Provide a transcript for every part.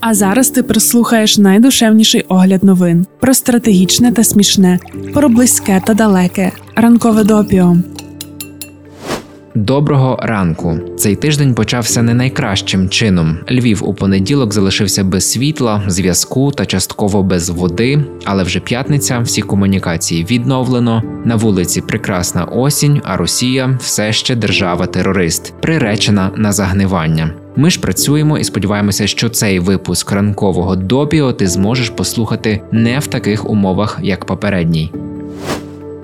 А зараз ти прислухаєш найдушевніший огляд новин про стратегічне та смішне, про близьке та далеке, ранкове допіо. Доброго ранку. Цей тиждень почався не найкращим чином. Львів у понеділок залишився без світла, зв'язку та частково без води. Але вже п'ятниця всі комунікації відновлено. На вулиці прекрасна осінь, а Росія все ще держава-терорист, приречена на загнивання. Ми ж працюємо і сподіваємося, що цей випуск ранкового допіо ти зможеш послухати не в таких умовах, як попередній.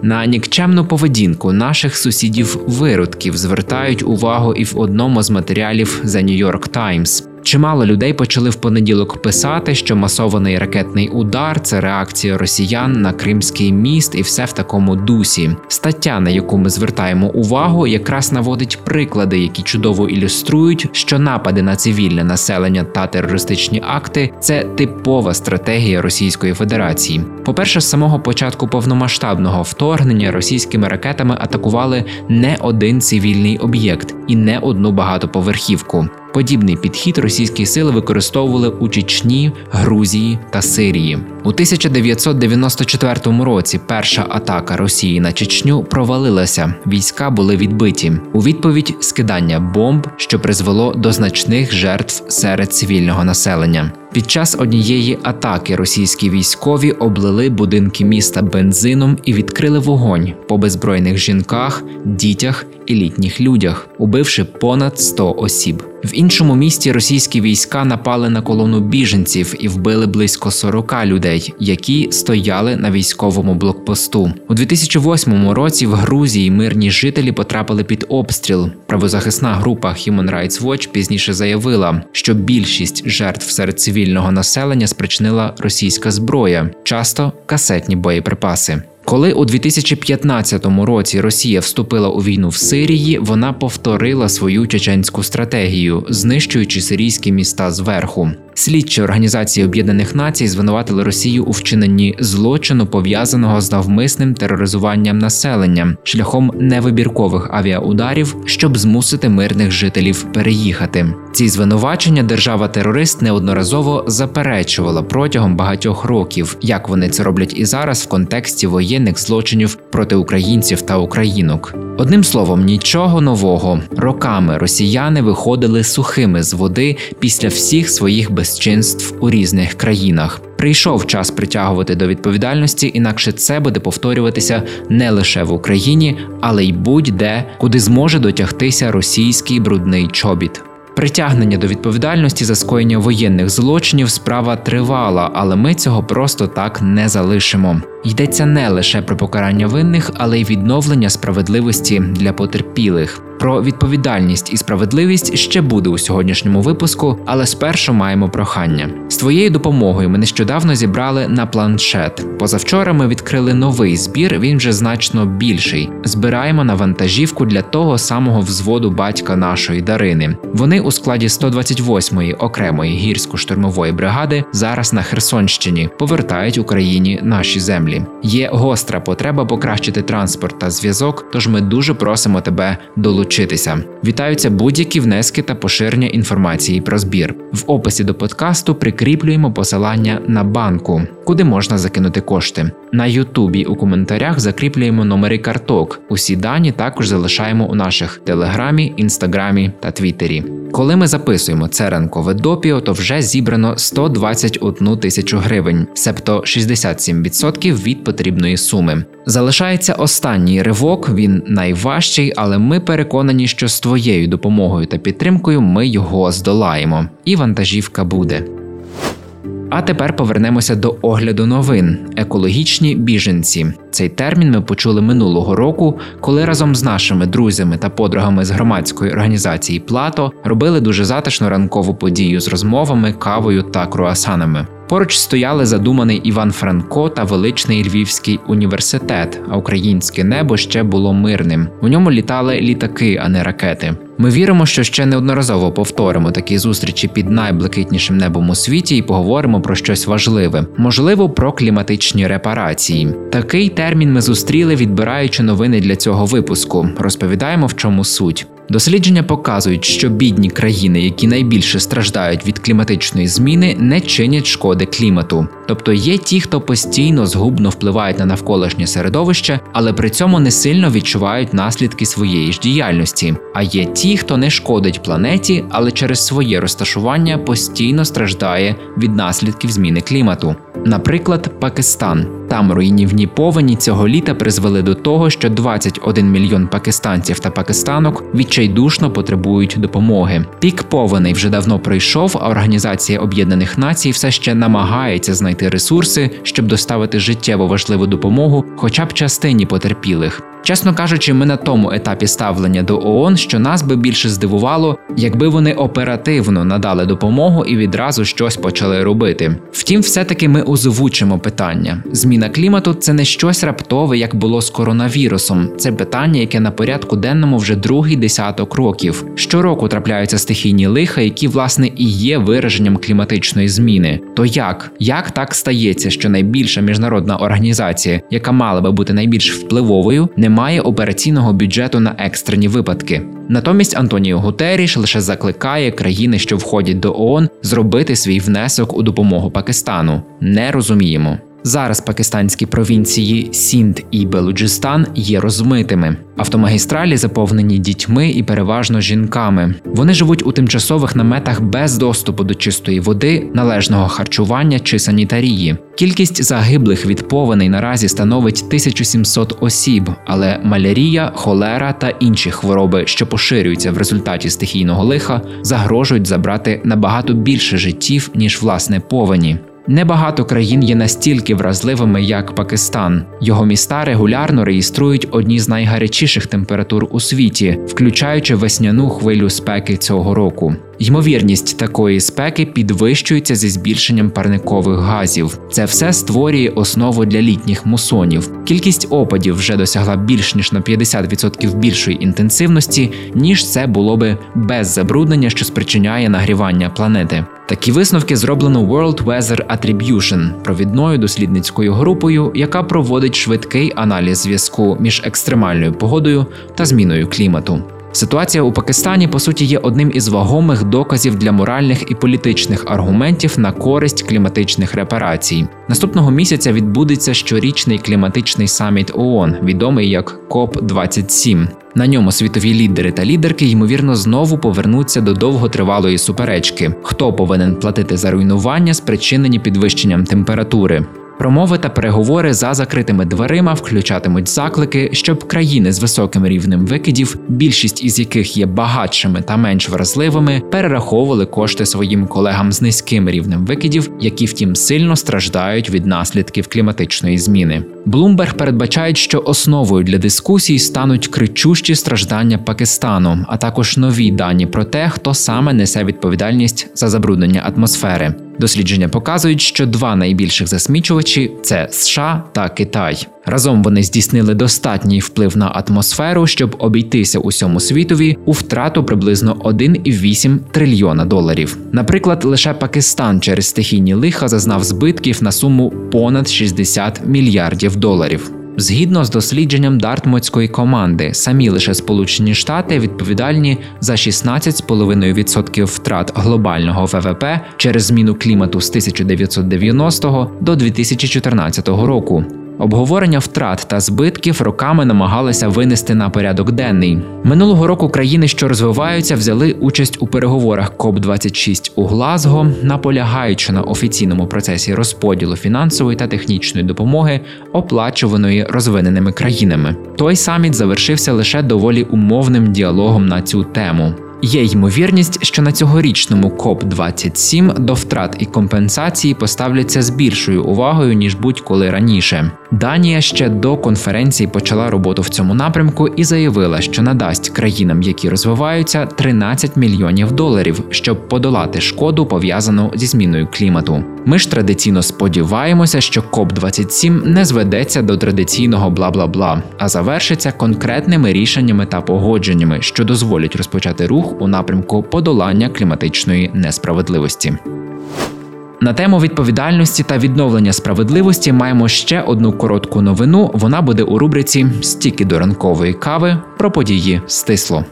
На нікчемну поведінку наших сусідів-виродків звертають увагу і в одному з матеріалів The New York Times. Чимало людей почали в понеділок писати, що масований ракетний удар це реакція росіян на Кримський міст, і все в такому дусі. Стаття, на яку ми звертаємо увагу, якраз наводить приклади, які чудово ілюструють, що напади на цивільне населення та терористичні акти це типова стратегія Російської Федерації. По перше, з самого початку повномасштабного вторгнення російськими ракетами атакували не один цивільний об'єкт і не одну багатоповерхівку. Подібний підхід російські сили використовували у Чечні, Грузії та Сирії. У 1994 році перша атака Росії на Чечню провалилася. Війська були відбиті. У відповідь скидання бомб, що призвело до значних жертв серед цивільного населення. Під час однієї атаки російські військові облили будинки міста бензином і відкрили вогонь по беззбройних жінках, дітях і літніх людях, убивши понад 100 осіб. В іншому місті російські війська напали на колону біженців і вбили близько 40 людей, які стояли на військовому блокпосту. У 2008 році в Грузії мирні жителі потрапили під обстріл. Правозахисна група Human Rights Watch пізніше заявила, що більшість жертв серед цивільного населення спричинила російська зброя, часто касетні боєприпаси. Коли у 2015 році Росія вступила у війну в Сирії, вона повторила свою чеченську стратегію, знищуючи сирійські міста зверху. Слідчі організації Об'єднаних Націй звинуватили Росію у вчиненні злочину, пов'язаного з навмисним тероризуванням населення шляхом невибіркових авіаударів, щоб змусити мирних жителів переїхати. Ці звинувачення держава-терорист неодноразово заперечувала протягом багатьох років, як вони це роблять і зараз в контексті воєнних злочинів проти українців та українок. Одним словом, нічого нового роками росіяни виходили сухими з води після всіх своїх безчинств у різних країнах. Прийшов час притягувати до відповідальності, інакше це буде повторюватися не лише в Україні, але й будь-де, куди зможе дотягтися російський брудний чобіт. Притягнення до відповідальності за скоєння воєнних злочинів справа тривала, але ми цього просто так не залишимо. Йдеться не лише про покарання винних, але й відновлення справедливості для потерпілих. Про відповідальність і справедливість ще буде у сьогоднішньому випуску, але спершу маємо прохання. З твоєю допомогою ми нещодавно зібрали на планшет. Позавчора ми відкрили новий збір. Він вже значно більший. Збираємо на вантажівку для того самого взводу батька нашої Дарини. Вони у складі 128-ї окремої гірсько-штурмової бригади зараз на Херсонщині повертають Україні наші землі. Є гостра потреба покращити транспорт та зв'язок. Тож ми дуже просимо тебе долучитися. Вітаються будь-які внески та поширення інформації про збір. В описі до подкасту прикріплюємо посилання на банку, куди можна закинути кошти. На Ютубі у коментарях закріплюємо номери карток. Усі дані також залишаємо у наших телеграмі, інстаграмі та твіттері. Коли ми записуємо це ранкове допіо, то вже зібрано 121 тисячу гривень, себто 67% від потрібної суми. Залишається останній ривок, він найважчий, але ми переконані, що з твоєю допомогою та підтримкою ми його здолаємо, і вантажівка буде. А тепер повернемося до огляду новин: екологічні біженці. Цей термін ми почули минулого року, коли разом з нашими друзями та подругами з громадської організації Плато робили дуже затишну ранкову подію з розмовами, кавою та круасанами. Поруч стояли задуманий Іван Франко та величний Львівський університет, а українське небо ще було мирним. У ньому літали літаки, а не ракети. Ми віримо, що ще неодноразово повторимо такі зустрічі під найблакитнішим небом у світі і поговоримо про щось важливе, можливо, про кліматичні репарації. Такий термін ми зустріли, відбираючи новини для цього випуску. Розповідаємо, в чому суть. Дослідження показують, що бідні країни, які найбільше страждають від кліматичної зміни, не чинять шкоди клімату. Тобто є ті, хто постійно згубно впливають на навколишнє середовище, але при цьому не сильно відчувають наслідки своєї ж діяльності. А є ті, хто не шкодить планеті, але через своє розташування постійно страждає від наслідків зміни клімату. Наприклад, Пакистан. Там руйнівні повені цього літа призвели до того, що 21 мільйон пакистанців та пакистанок відчайдушно потребують допомоги. Пік повеней вже давно пройшов, а Організація Об'єднаних Націй все ще намагається знайти ресурси, щоб доставити життєво важливу допомогу, хоча б частині потерпілих. Чесно кажучи, ми на тому етапі ставлення до ООН, що нас би більше здивувало, якби вони оперативно надали допомогу і відразу щось почали робити. Втім, все-таки ми озвучимо питання. Зміна клімату це не щось раптове, як було з коронавірусом. Це питання, яке на порядку денному вже другий десяток років. Щороку трапляються стихійні лиха, які власне і є вираженням кліматичної зміни. То як? Як так стається, що найбільша міжнародна організація, яка мала би бути найбільш впливовою, не немає операційного бюджету на екстрені випадки. Натомість Антоніо Гутеріш лише закликає країни, що входять до ООН, зробити свій внесок у допомогу Пакистану. Не розуміємо. Зараз пакистанські провінції Сінд і Белуджистан є розмитими. Автомагістралі заповнені дітьми і переважно жінками. Вони живуть у тимчасових наметах без доступу до чистої води, належного харчування чи санітарії. Кількість загиблих від повеней наразі становить 1700 осіб, але малярія, холера та інші хвороби, що поширюються в результаті стихійного лиха, загрожують забрати набагато більше життів ніж власне повені. Небагато країн є настільки вразливими, як Пакистан. Його міста регулярно реєструють одні з найгарячіших температур у світі, включаючи весняну хвилю спеки цього року. Ймовірність такої спеки підвищується зі збільшенням парникових газів. Це все створює основу для літніх мусонів. Кількість опадів вже досягла більш ніж на 50% більшої інтенсивності, ніж це було би без забруднення, що спричиняє нагрівання планети. Такі висновки зроблено World Weather Attribution, провідною дослідницькою групою, яка проводить швидкий аналіз зв'язку між екстремальною погодою та зміною клімату. Ситуація у Пакистані по суті є одним із вагомих доказів для моральних і політичних аргументів на користь кліматичних репарацій. Наступного місяця відбудеться щорічний кліматичний саміт ООН, відомий як КОП 27 На ньому світові лідери та лідерки ймовірно знову повернуться до довготривалої суперечки, хто повинен платити за руйнування, спричинені підвищенням температури. Промови та переговори за закритими дверима включатимуть заклики, щоб країни з високим рівнем викидів, більшість із яких є багатшими та менш вразливими, перераховували кошти своїм колегам з низьким рівнем викидів, які втім сильно страждають від наслідків кліматичної зміни. Блумберг передбачає, що основою для дискусій стануть кричущі страждання Пакистану, а також нові дані про те, хто саме несе відповідальність за забруднення атмосфери. Дослідження показують, що два найбільших засмічувачі це США та Китай. Разом вони здійснили достатній вплив на атмосферу, щоб обійтися усьому світові у втрату приблизно 1,8 трильйона доларів. Наприклад, лише Пакистан через стихійні лиха зазнав збитків на суму понад 60 мільярдів доларів. Згідно з дослідженням Дартмутської команди, самі лише Сполучені Штати відповідальні за 16,5% втрат глобального ВВП через зміну клімату з 1990 до 2014 року. Обговорення втрат та збитків роками намагалися винести на порядок денний. Минулого року країни, що розвиваються, взяли участь у переговорах КОП 26 у Глазго, наполягаючи на офіційному процесі розподілу фінансової та технічної допомоги, оплачуваної розвиненими країнами. Той саміт завершився лише доволі умовним діалогом на цю тему. Є ймовірність, що на цьогорічному КОП 27 до втрат і компенсації поставляться з більшою увагою ніж будь-коли раніше. Данія ще до конференції почала роботу в цьому напрямку і заявила, що надасть країнам, які розвиваються, 13 мільйонів доларів, щоб подолати шкоду пов'язану зі зміною клімату. Ми ж традиційно сподіваємося, що КОП 27 не зведеться до традиційного бла бла бла, а завершиться конкретними рішеннями та погодженнями, що дозволять розпочати рух у напрямку подолання кліматичної несправедливості. На тему відповідальності та відновлення справедливості маємо ще одну коротку новину. Вона буде у рубриці Стіки до ранкової кави про події стисло.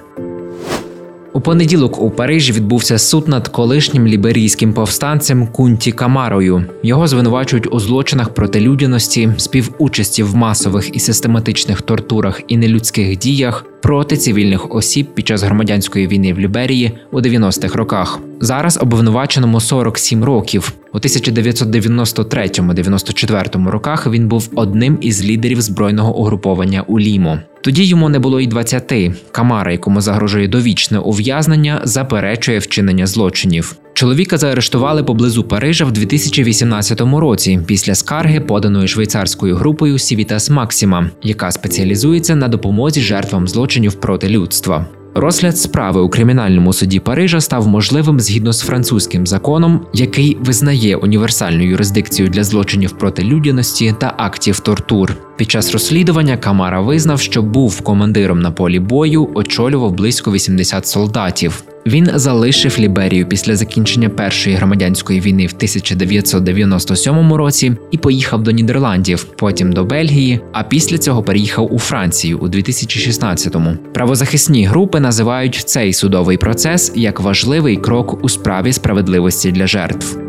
У понеділок у Парижі відбувся суд над колишнім ліберійським повстанцем Кунті Камарою. Його звинувачують у злочинах проти людяності, співучасті в масових і систематичних тортурах і нелюдських діях проти цивільних осіб під час громадянської війни в Ліберії у 90-х роках. Зараз обвинуваченому 47 років. У 1993-94 роках він був одним із лідерів збройного угруповання у Лімо. Тоді йому не було й 20. Камара, якому загрожує довічне ув'язнення, заперечує вчинення злочинів. Чоловіка заарештували поблизу Парижа в 2018 році після скарги, поданої швейцарською групою Сівітас Максима, яка спеціалізується на допомозі жертвам злочинів проти людства. Розгляд справи у кримінальному суді Парижа став можливим згідно з французьким законом, який визнає універсальну юрисдикцію для злочинів проти людяності та актів тортур. Під час розслідування Камара визнав, що був командиром на полі бою, очолював близько 80 солдатів. Він залишив Ліберію після закінчення першої громадянської війни в 1997 році і поїхав до Нідерландів, потім до Бельгії. А після цього переїхав у Францію у 2016-му. Правозахисні групи називають цей судовий процес як важливий крок у справі справедливості для жертв.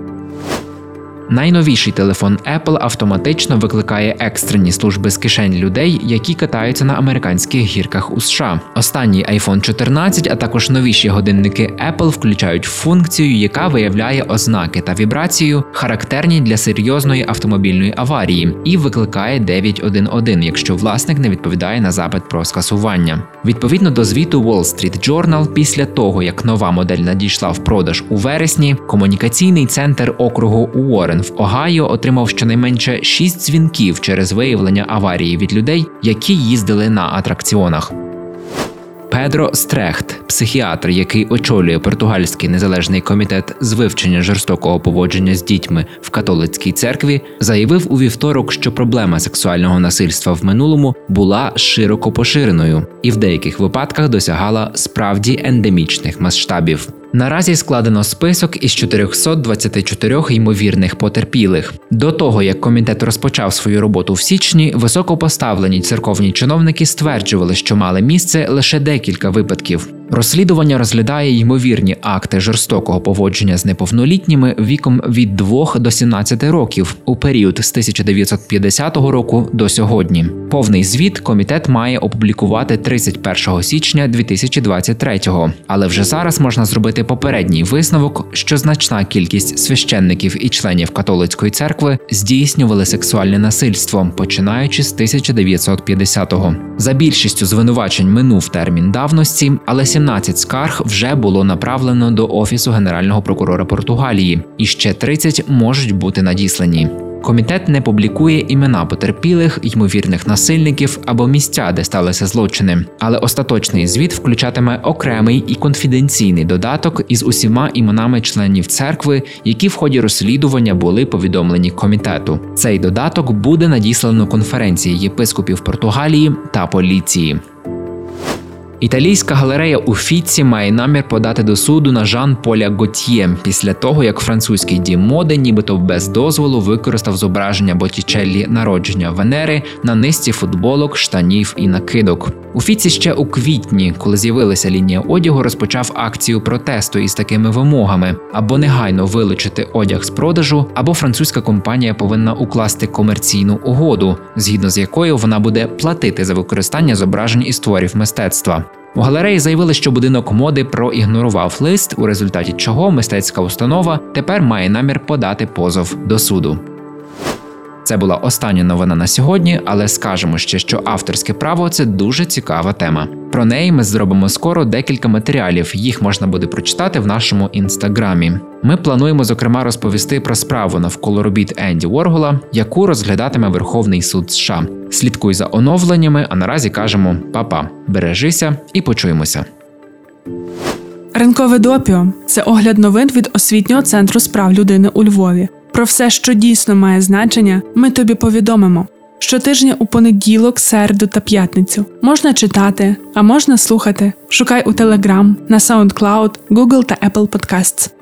Найновіший телефон Apple автоматично викликає екстрені служби з кишень людей, які катаються на американських гірках у США. Останній iPhone 14, а також новіші годинники Apple включають функцію, яка виявляє ознаки та вібрацію, характерні для серйозної автомобільної аварії, і викликає 911, якщо власник не відповідає на запит про скасування. Відповідно до звіту Wall Street Journal, після того як нова модель надійшла в продаж у вересні, комунікаційний центр округу Уоррен Warren в Огайо отримав щонайменше шість дзвінків через виявлення аварії від людей, які їздили на атракціонах. Педро Стрехт, психіатр, який очолює португальський незалежний комітет з вивчення жорстокого поводження з дітьми в католицькій церкві, заявив у вівторок, що проблема сексуального насильства в минулому була широко поширеною і в деяких випадках досягала справді ендемічних масштабів. Наразі складено список із 424 ймовірних потерпілих. До того як комітет розпочав свою роботу в січні, високопоставлені церковні чиновники стверджували, що мали місце лише декілька випадків. Розслідування розглядає ймовірні акти жорстокого поводження з неповнолітніми віком від 2 до 17 років у період з 1950 року до сьогодні. Повний звіт комітет має опублікувати 31 січня 2023-го, але вже зараз можна зробити попередній висновок, що значна кількість священників і членів католицької церкви здійснювали сексуальне насильство, починаючи з 1950-го. За більшістю звинувачень минув термін давності, але 17 скарг вже було направлено до офісу генерального прокурора Португалії, і ще 30 можуть бути надіслані. Комітет не публікує імена потерпілих, ймовірних насильників або місця, де сталися злочини, але остаточний звіт включатиме окремий і конфіденційний додаток із усіма іменами членів церкви, які в ході розслідування були повідомлені комітету. Цей додаток буде надіслано конференції єпископів Португалії та поліції. Італійська галерея у Фіці має намір подати до суду на Жан Поля Готьє після того, як французький дім моди, нібито без дозволу, використав зображення Боттічеллі народження Венери на низці футболок, штанів і накидок. У Фіці ще у квітні, коли з'явилася лінія одягу, розпочав акцію протесту із такими вимогами: або негайно вилучити одяг з продажу, або французька компанія повинна укласти комерційну угоду, згідно з якою вона буде платити за використання зображень і створів мистецтва. У галереї заявили, що будинок моди проігнорував лист, у результаті чого мистецька установа тепер має намір подати позов до суду. Це була остання новина на сьогодні, але скажемо ще, що авторське право це дуже цікава тема. Про неї ми зробимо скоро декілька матеріалів. Їх можна буде прочитати в нашому інстаграмі. Ми плануємо зокрема розповісти про справу навколо робіт Енді Воргола, яку розглядатиме Верховний суд США. Слідкуй за оновленнями, а наразі кажемо па-па, бережися і почуємося. Ранкове допіо це огляд новин від освітнього центру справ людини у Львові. Про все, що дійсно має значення, ми тобі повідомимо. Щотижня у понеділок, середу та п'ятницю можна читати, а можна слухати. Шукай у Telegram, на SoundCloud, Google та Apple Podcasts.